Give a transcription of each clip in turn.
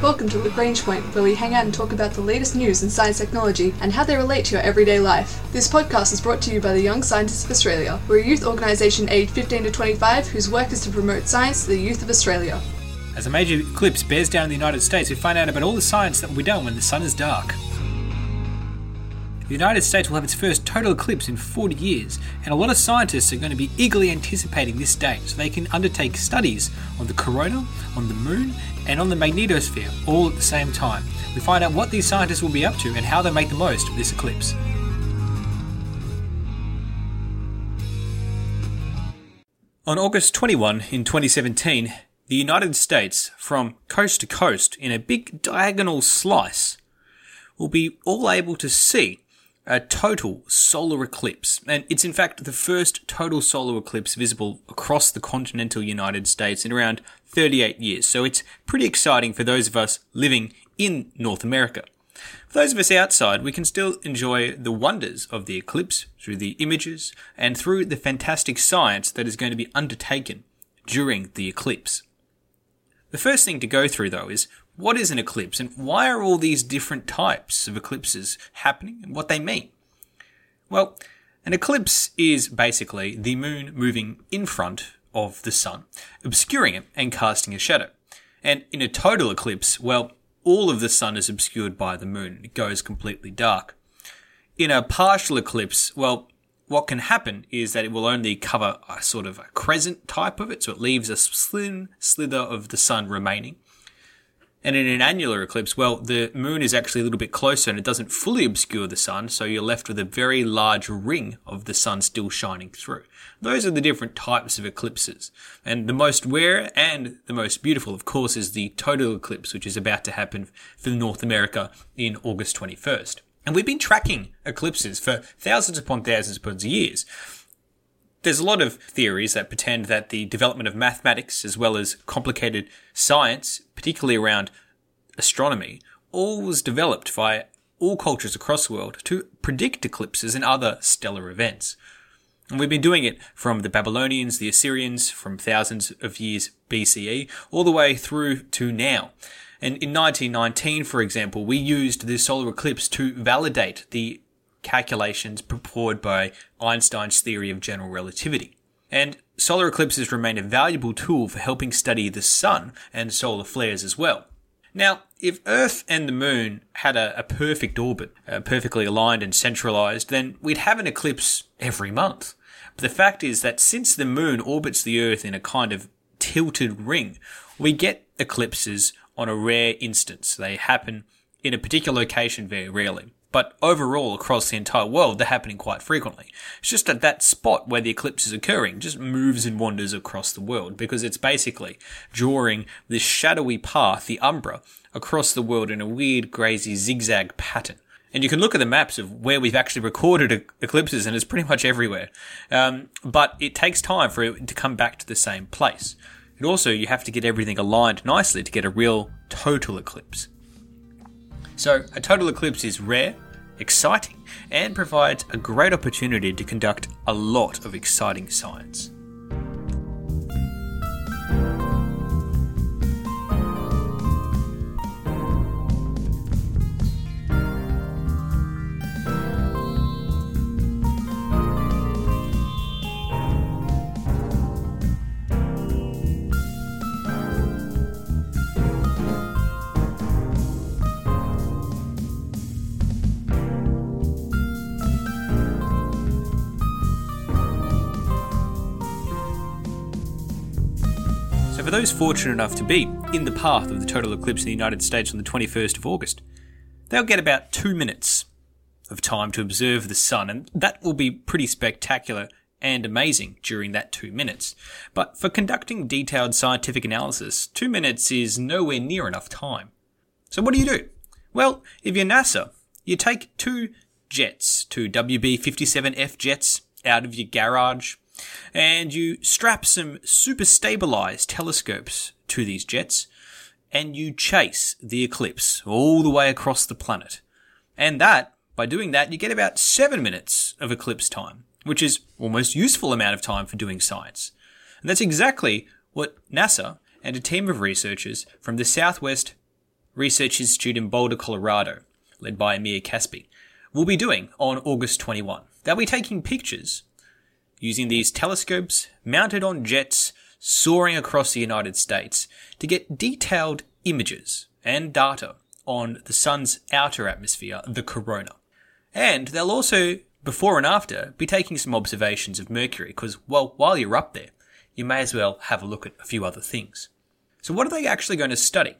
Welcome to Lagrange Point, where we hang out and talk about the latest news in science technology and how they relate to your everyday life. This podcast is brought to you by the Young Scientists of Australia. We're a youth organisation aged 15 to 25 whose work is to promote science to the youth of Australia. As a major eclipse bears down the United States, we find out about all the science that will be done when the sun is dark. The United States will have its first total eclipse in 40 years, and a lot of scientists are going to be eagerly anticipating this date so they can undertake studies on the corona, on the moon, and on the magnetosphere all at the same time. We find out what these scientists will be up to and how they make the most of this eclipse. On August 21 in 2017, the United States, from coast to coast in a big diagonal slice, will be all able to see a total solar eclipse. And it's in fact the first total solar eclipse visible across the continental United States in around 38 years. So it's pretty exciting for those of us living in North America. For those of us outside, we can still enjoy the wonders of the eclipse through the images and through the fantastic science that is going to be undertaken during the eclipse. The first thing to go through though is what is an eclipse and why are all these different types of eclipses happening and what they mean? Well, an eclipse is basically the moon moving in front of the sun, obscuring it and casting a shadow. And in a total eclipse, well, all of the sun is obscured by the moon. It goes completely dark. In a partial eclipse, well, what can happen is that it will only cover a sort of a crescent type of it, so it leaves a slim slither of the sun remaining. And in an annular eclipse, well, the moon is actually a little bit closer and it doesn't fully obscure the sun, so you're left with a very large ring of the sun still shining through. Those are the different types of eclipses. And the most rare and the most beautiful, of course, is the total eclipse, which is about to happen for North America in August 21st. And we've been tracking eclipses for thousands upon thousands upon years. There's a lot of theories that pretend that the development of mathematics as well as complicated science, particularly around astronomy, all was developed by all cultures across the world to predict eclipses and other stellar events. And we've been doing it from the Babylonians, the Assyrians, from thousands of years BCE, all the way through to now. And in 1919, for example, we used the solar eclipse to validate the calculations put forward by Einstein's theory of general relativity. And solar eclipses remain a valuable tool for helping study the sun and solar flares as well. Now, if Earth and the Moon had a, a perfect orbit, uh, perfectly aligned and centralized, then we'd have an eclipse every month. But the fact is that since the Moon orbits the Earth in a kind of tilted ring, we get eclipses on a rare instance. They happen in a particular location very rarely but overall across the entire world, they're happening quite frequently. It's just that that spot where the eclipse is occurring just moves and wanders across the world because it's basically drawing this shadowy path, the umbra, across the world in a weird, crazy zigzag pattern. And you can look at the maps of where we've actually recorded eclipses, and it's pretty much everywhere. Um, but it takes time for it to come back to the same place. And also, you have to get everything aligned nicely to get a real total eclipse. So, a total eclipse is rare, exciting, and provides a great opportunity to conduct a lot of exciting science. For those fortunate enough to be in the path of the total eclipse in the United States on the 21st of August, they'll get about two minutes of time to observe the sun, and that will be pretty spectacular and amazing during that two minutes. But for conducting detailed scientific analysis, two minutes is nowhere near enough time. So what do you do? Well, if you're NASA, you take two jets, two WB 57F jets out of your garage, and you strap some super stabilized telescopes to these jets and you chase the eclipse all the way across the planet. And that, by doing that, you get about seven minutes of eclipse time, which is almost useful amount of time for doing science. And that's exactly what NASA and a team of researchers from the Southwest Research Institute in Boulder, Colorado, led by Amir Caspi, will be doing on August 21. They'll be taking pictures using these telescopes mounted on jets soaring across the United States to get detailed images and data on the sun's outer atmosphere, the corona. And they'll also, before and after, be taking some observations of Mercury, because, well, while you're up there, you may as well have a look at a few other things. So what are they actually going to study?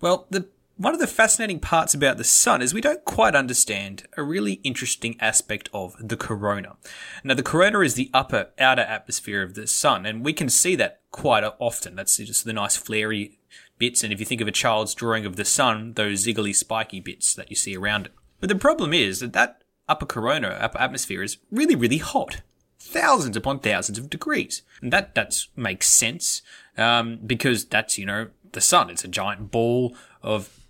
Well, the one of the fascinating parts about the sun is we don't quite understand a really interesting aspect of the corona. Now, the corona is the upper outer atmosphere of the sun, and we can see that quite often. That's just the nice flary bits, and if you think of a child's drawing of the sun, those ziggly spiky bits that you see around it. But the problem is that that upper corona, upper atmosphere is really, really hot. Thousands upon thousands of degrees. And that, that makes sense, um, because that's, you know, the sun. It's a giant ball of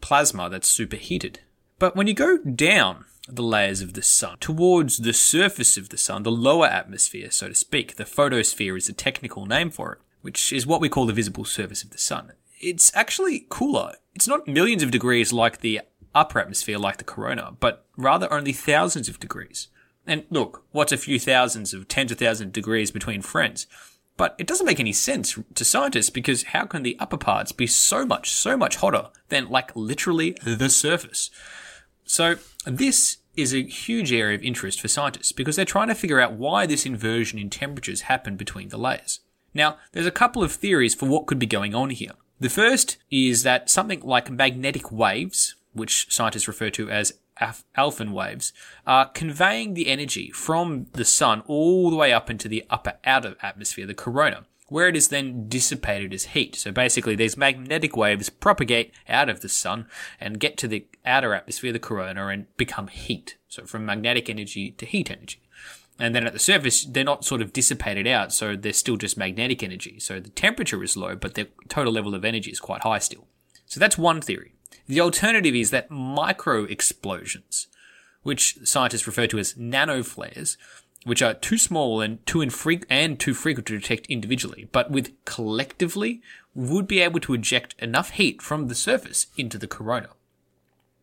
plasma that's superheated. But when you go down the layers of the sun towards the surface of the sun, the lower atmosphere, so to speak, the photosphere is a technical name for it, which is what we call the visible surface of the sun. It's actually cooler. It's not millions of degrees like the upper atmosphere, like the corona, but rather only thousands of degrees. And look, what's a few thousands of tens of thousands of degrees between friends? But it doesn't make any sense to scientists because how can the upper parts be so much, so much hotter than like literally the surface? So this is a huge area of interest for scientists because they're trying to figure out why this inversion in temperatures happened between the layers. Now, there's a couple of theories for what could be going on here. The first is that something like magnetic waves, which scientists refer to as Alfvén waves are conveying the energy from the sun all the way up into the upper outer atmosphere, the corona, where it is then dissipated as heat. So basically, these magnetic waves propagate out of the sun and get to the outer atmosphere, the corona, and become heat. So from magnetic energy to heat energy. And then at the surface, they're not sort of dissipated out, so they're still just magnetic energy. So the temperature is low, but the total level of energy is quite high still. So that's one theory. The alternative is that micro explosions, which scientists refer to as nanoflares, which are too small and too infre- and too frequent to detect individually, but with collectively would be able to eject enough heat from the surface into the corona.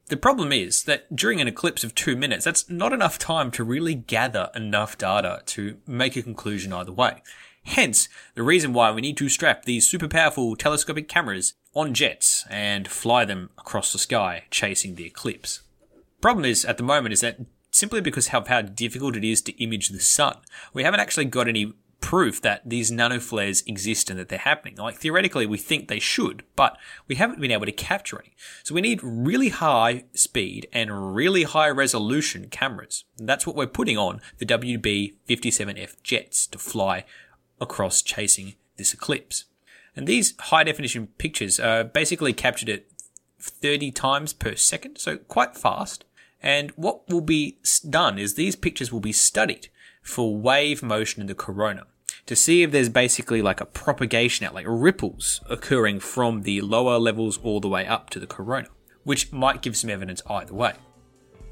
The problem is that during an eclipse of two minutes, that's not enough time to really gather enough data to make a conclusion either way. Hence, the reason why we need to strap these super powerful telescopic cameras on jets and fly them across the sky chasing the eclipse. Problem is, at the moment, is that simply because of how difficult it is to image the sun, we haven't actually got any proof that these nanoflares exist and that they're happening. Like theoretically, we think they should, but we haven't been able to capture any. So we need really high speed and really high resolution cameras. And that's what we're putting on the WB57F jets to fly across chasing this eclipse. And these high definition pictures are basically captured at 30 times per second, so quite fast. And what will be done is these pictures will be studied for wave motion in the corona to see if there's basically like a propagation out, like ripples occurring from the lower levels all the way up to the corona, which might give some evidence either way.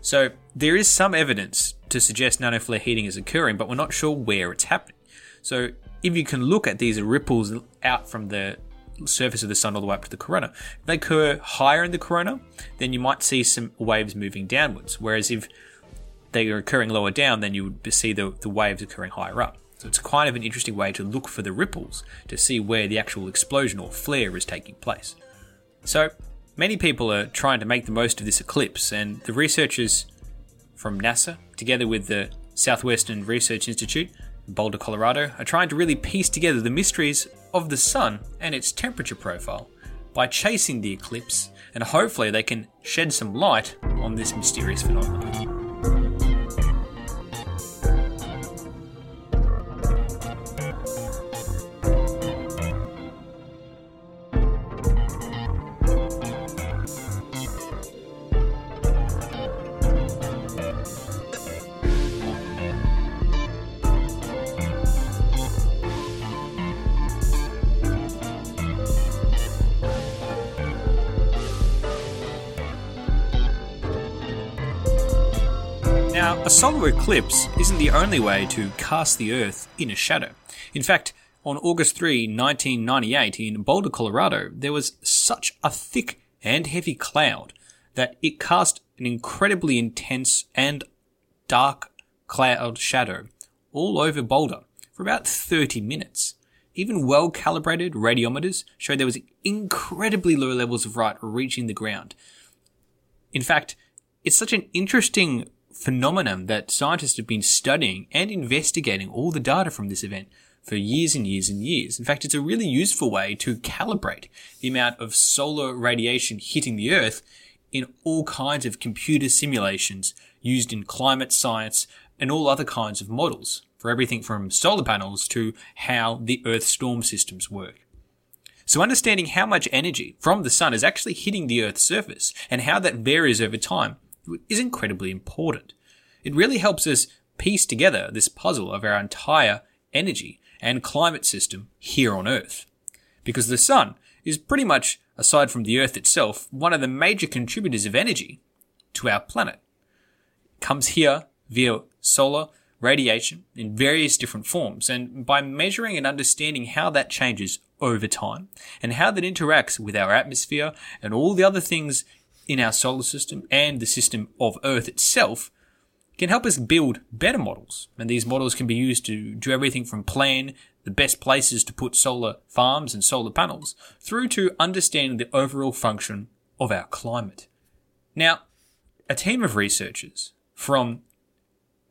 So there is some evidence to suggest nanoflare heating is occurring, but we're not sure where it's happening. So if you can look at these ripples out from the surface of the sun all the way up to the corona, if they occur higher in the corona, then you might see some waves moving downwards. Whereas if they are occurring lower down, then you would see the, the waves occurring higher up. So it's kind of an interesting way to look for the ripples to see where the actual explosion or flare is taking place. So many people are trying to make the most of this eclipse, and the researchers from NASA, together with the Southwestern Research Institute, Boulder, Colorado, are trying to really piece together the mysteries of the sun and its temperature profile by chasing the eclipse, and hopefully they can shed some light on this mysterious phenomenon. A solar eclipse isn't the only way to cast the Earth in a shadow. In fact, on August 3, 1998, in Boulder, Colorado, there was such a thick and heavy cloud that it cast an incredibly intense and dark cloud shadow all over Boulder for about 30 minutes. Even well calibrated radiometers showed there was incredibly low levels of light reaching the ground. In fact, it's such an interesting phenomenon that scientists have been studying and investigating all the data from this event for years and years and years. In fact, it's a really useful way to calibrate the amount of solar radiation hitting the Earth in all kinds of computer simulations used in climate science and all other kinds of models for everything from solar panels to how the Earth's storm systems work. So understanding how much energy from the sun is actually hitting the Earth's surface and how that varies over time is incredibly important. It really helps us piece together this puzzle of our entire energy and climate system here on Earth. Because the sun is pretty much, aside from the Earth itself, one of the major contributors of energy to our planet. It comes here via solar radiation in various different forms, and by measuring and understanding how that changes over time and how that interacts with our atmosphere and all the other things in our solar system and the system of Earth itself, can help us build better models. And these models can be used to do everything from plan the best places to put solar farms and solar panels through to understanding the overall function of our climate. Now, a team of researchers from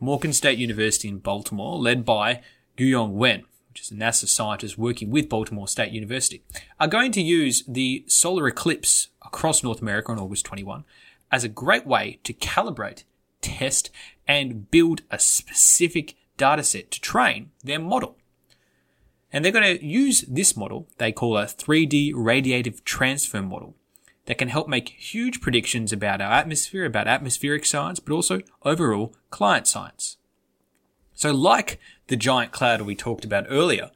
Morgan State University in Baltimore, led by Guoyong Wen, which is a NASA scientist working with Baltimore State University, are going to use the solar eclipse across North America on August 21 as a great way to calibrate, test, and build a specific dataset to train their model. And they're going to use this model they call a 3D radiative transfer model that can help make huge predictions about our atmosphere, about atmospheric science, but also overall client science. So like the giant cloud we talked about earlier,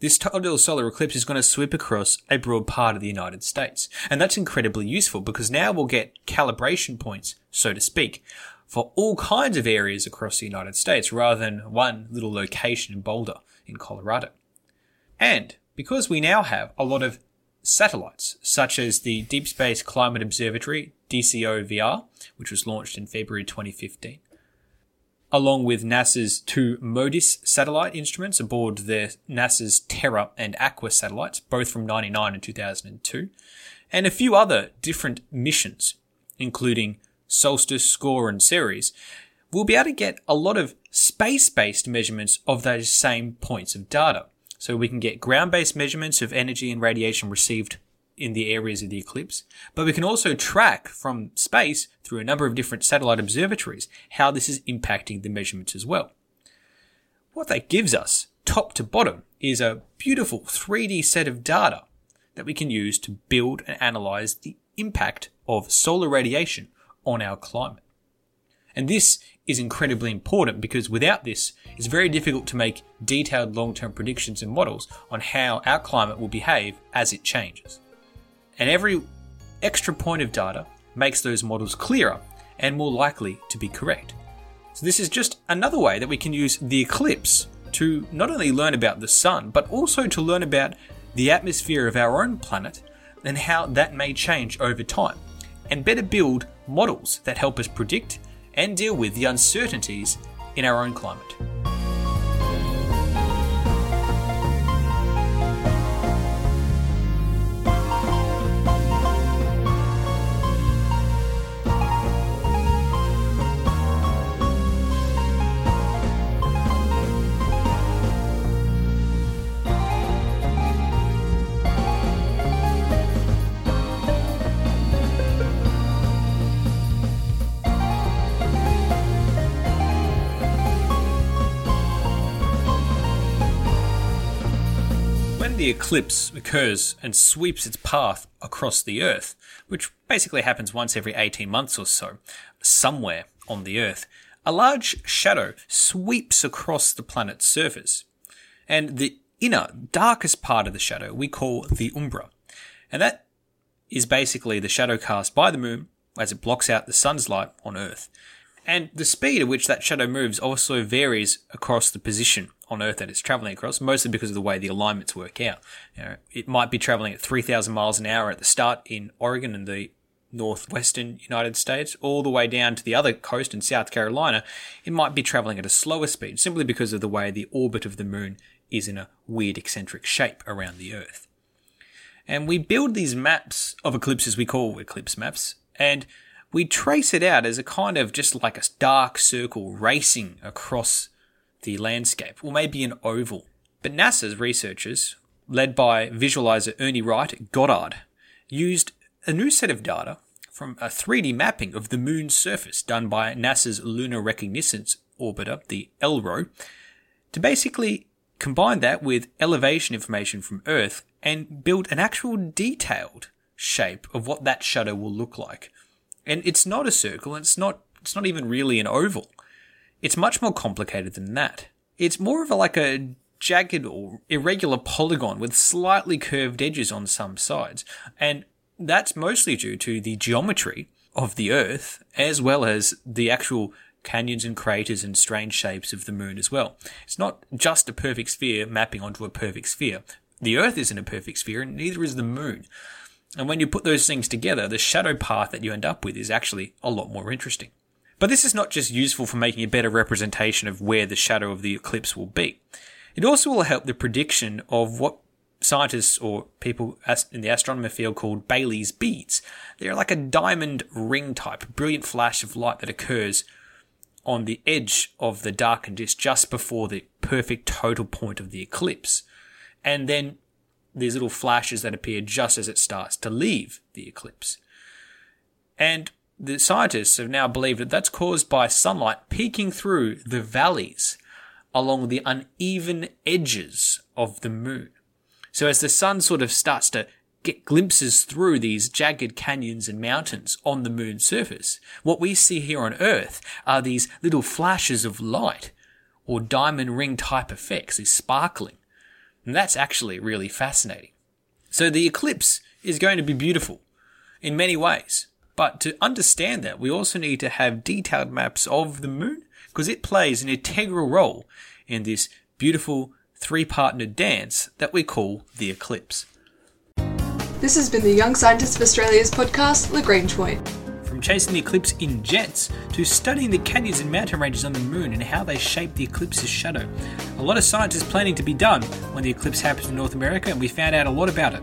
this total solar eclipse is going to sweep across a broad part of the United States. And that's incredibly useful because now we'll get calibration points, so to speak, for all kinds of areas across the United States rather than one little location in Boulder in Colorado. And because we now have a lot of satellites, such as the Deep Space Climate Observatory, DSCOVR, which was launched in February 2015, along with NASA's two MODIS satellite instruments aboard the NASA's Terra and Aqua satellites, both from 99 and 2002, and a few other different missions, including Solstice, SORCE, and Ceres, we'll be able to get a lot of space-based measurements of those same points of data. So we can get ground-based measurements of energy and radiation received in the areas of the eclipse, but we can also track from space through a number of different satellite observatories how this is impacting the measurements as well. What that gives us, top to bottom, is a beautiful 3D set of data that we can use to build and analyze the impact of solar radiation on our climate. And this is incredibly important because without this, it's very difficult to make detailed long term predictions and models on how our climate will behave as it changes. And every extra point of data makes those models clearer and more likely to be correct. So, this is just another way that we can use the eclipse to not only learn about the sun, but also to learn about the atmosphere of our own planet and how that may change over time, and better build models that help us predict and deal with the uncertainties in our own climate. The eclipse occurs and sweeps its path across the Earth, which basically happens once every 18 months or so, somewhere on the Earth, a large shadow sweeps across the planet's surface. And the inner, darkest part of the shadow we call the umbra. And that is basically the shadow cast by the moon as it blocks out the sun's light on Earth. And the speed at which that shadow moves also varies across the position on Earth that it's traveling across, mostly because of the way the alignments work out. You know, it might be traveling at 3,000 miles an hour at the start in Oregon and the northwestern United States, all the way down to the other coast in South Carolina. It might be traveling at a slower speed, simply because of the way the orbit of the moon is in a weird eccentric shape around the Earth. And we build these maps of eclipses we call eclipse maps, and we trace it out as a kind of just like a dark circle racing across the landscape, or maybe an oval. But NASA's researchers, led by visualizer Ernie Wright Goddard, used a new set of data from a 3D mapping of the moon's surface done by NASA's Lunar Reconnaissance Orbiter, the LRO, to basically combine that with elevation information from Earth and build an actual detailed shape of what that shadow will look like. And it's not a circle, and it's not it's not even really an oval. It's much more complicated than that. It's more of a, like a jagged or irregular polygon with slightly curved edges on some sides. And that's mostly due to the geometry of the Earth as well as the actual canyons and craters and strange shapes of the moon as well. It's not just a perfect sphere mapping onto a perfect sphere. The Earth isn't a perfect sphere and neither is the moon. And when you put those things together, the shadow path that you end up with is actually a lot more interesting. But this is not just useful for making a better representation of where the shadow of the eclipse will be. It also will help the prediction of what scientists or people in the astronomer field called Baily's beads. They're like a diamond ring type, brilliant flash of light that occurs on the edge of the darkened disk just before the perfect total point of the eclipse. And then these little flashes that appear just as it starts to leave the eclipse. And the scientists have now believed that that's caused by sunlight peeking through the valleys along the uneven edges of the moon. So as the sun sort of starts to get glimpses through these jagged canyons and mountains on the moon's surface, what we see here on Earth are these little flashes of light or diamond ring type effects, these sparkling. And that's actually really fascinating. So the eclipse is going to be beautiful in many ways. But to understand that, we also need to have detailed maps of the moon because it plays an integral role in this beautiful three partner dance that we call the eclipse. This has been the Young Scientists of Australia's podcast, Lagrange Point. From chasing the eclipse in jets to studying the canyons and mountain ranges on the moon and how they shape the eclipse's shadow. A lot of science is planning to be done when the eclipse happens in North America, and we found out a lot about it.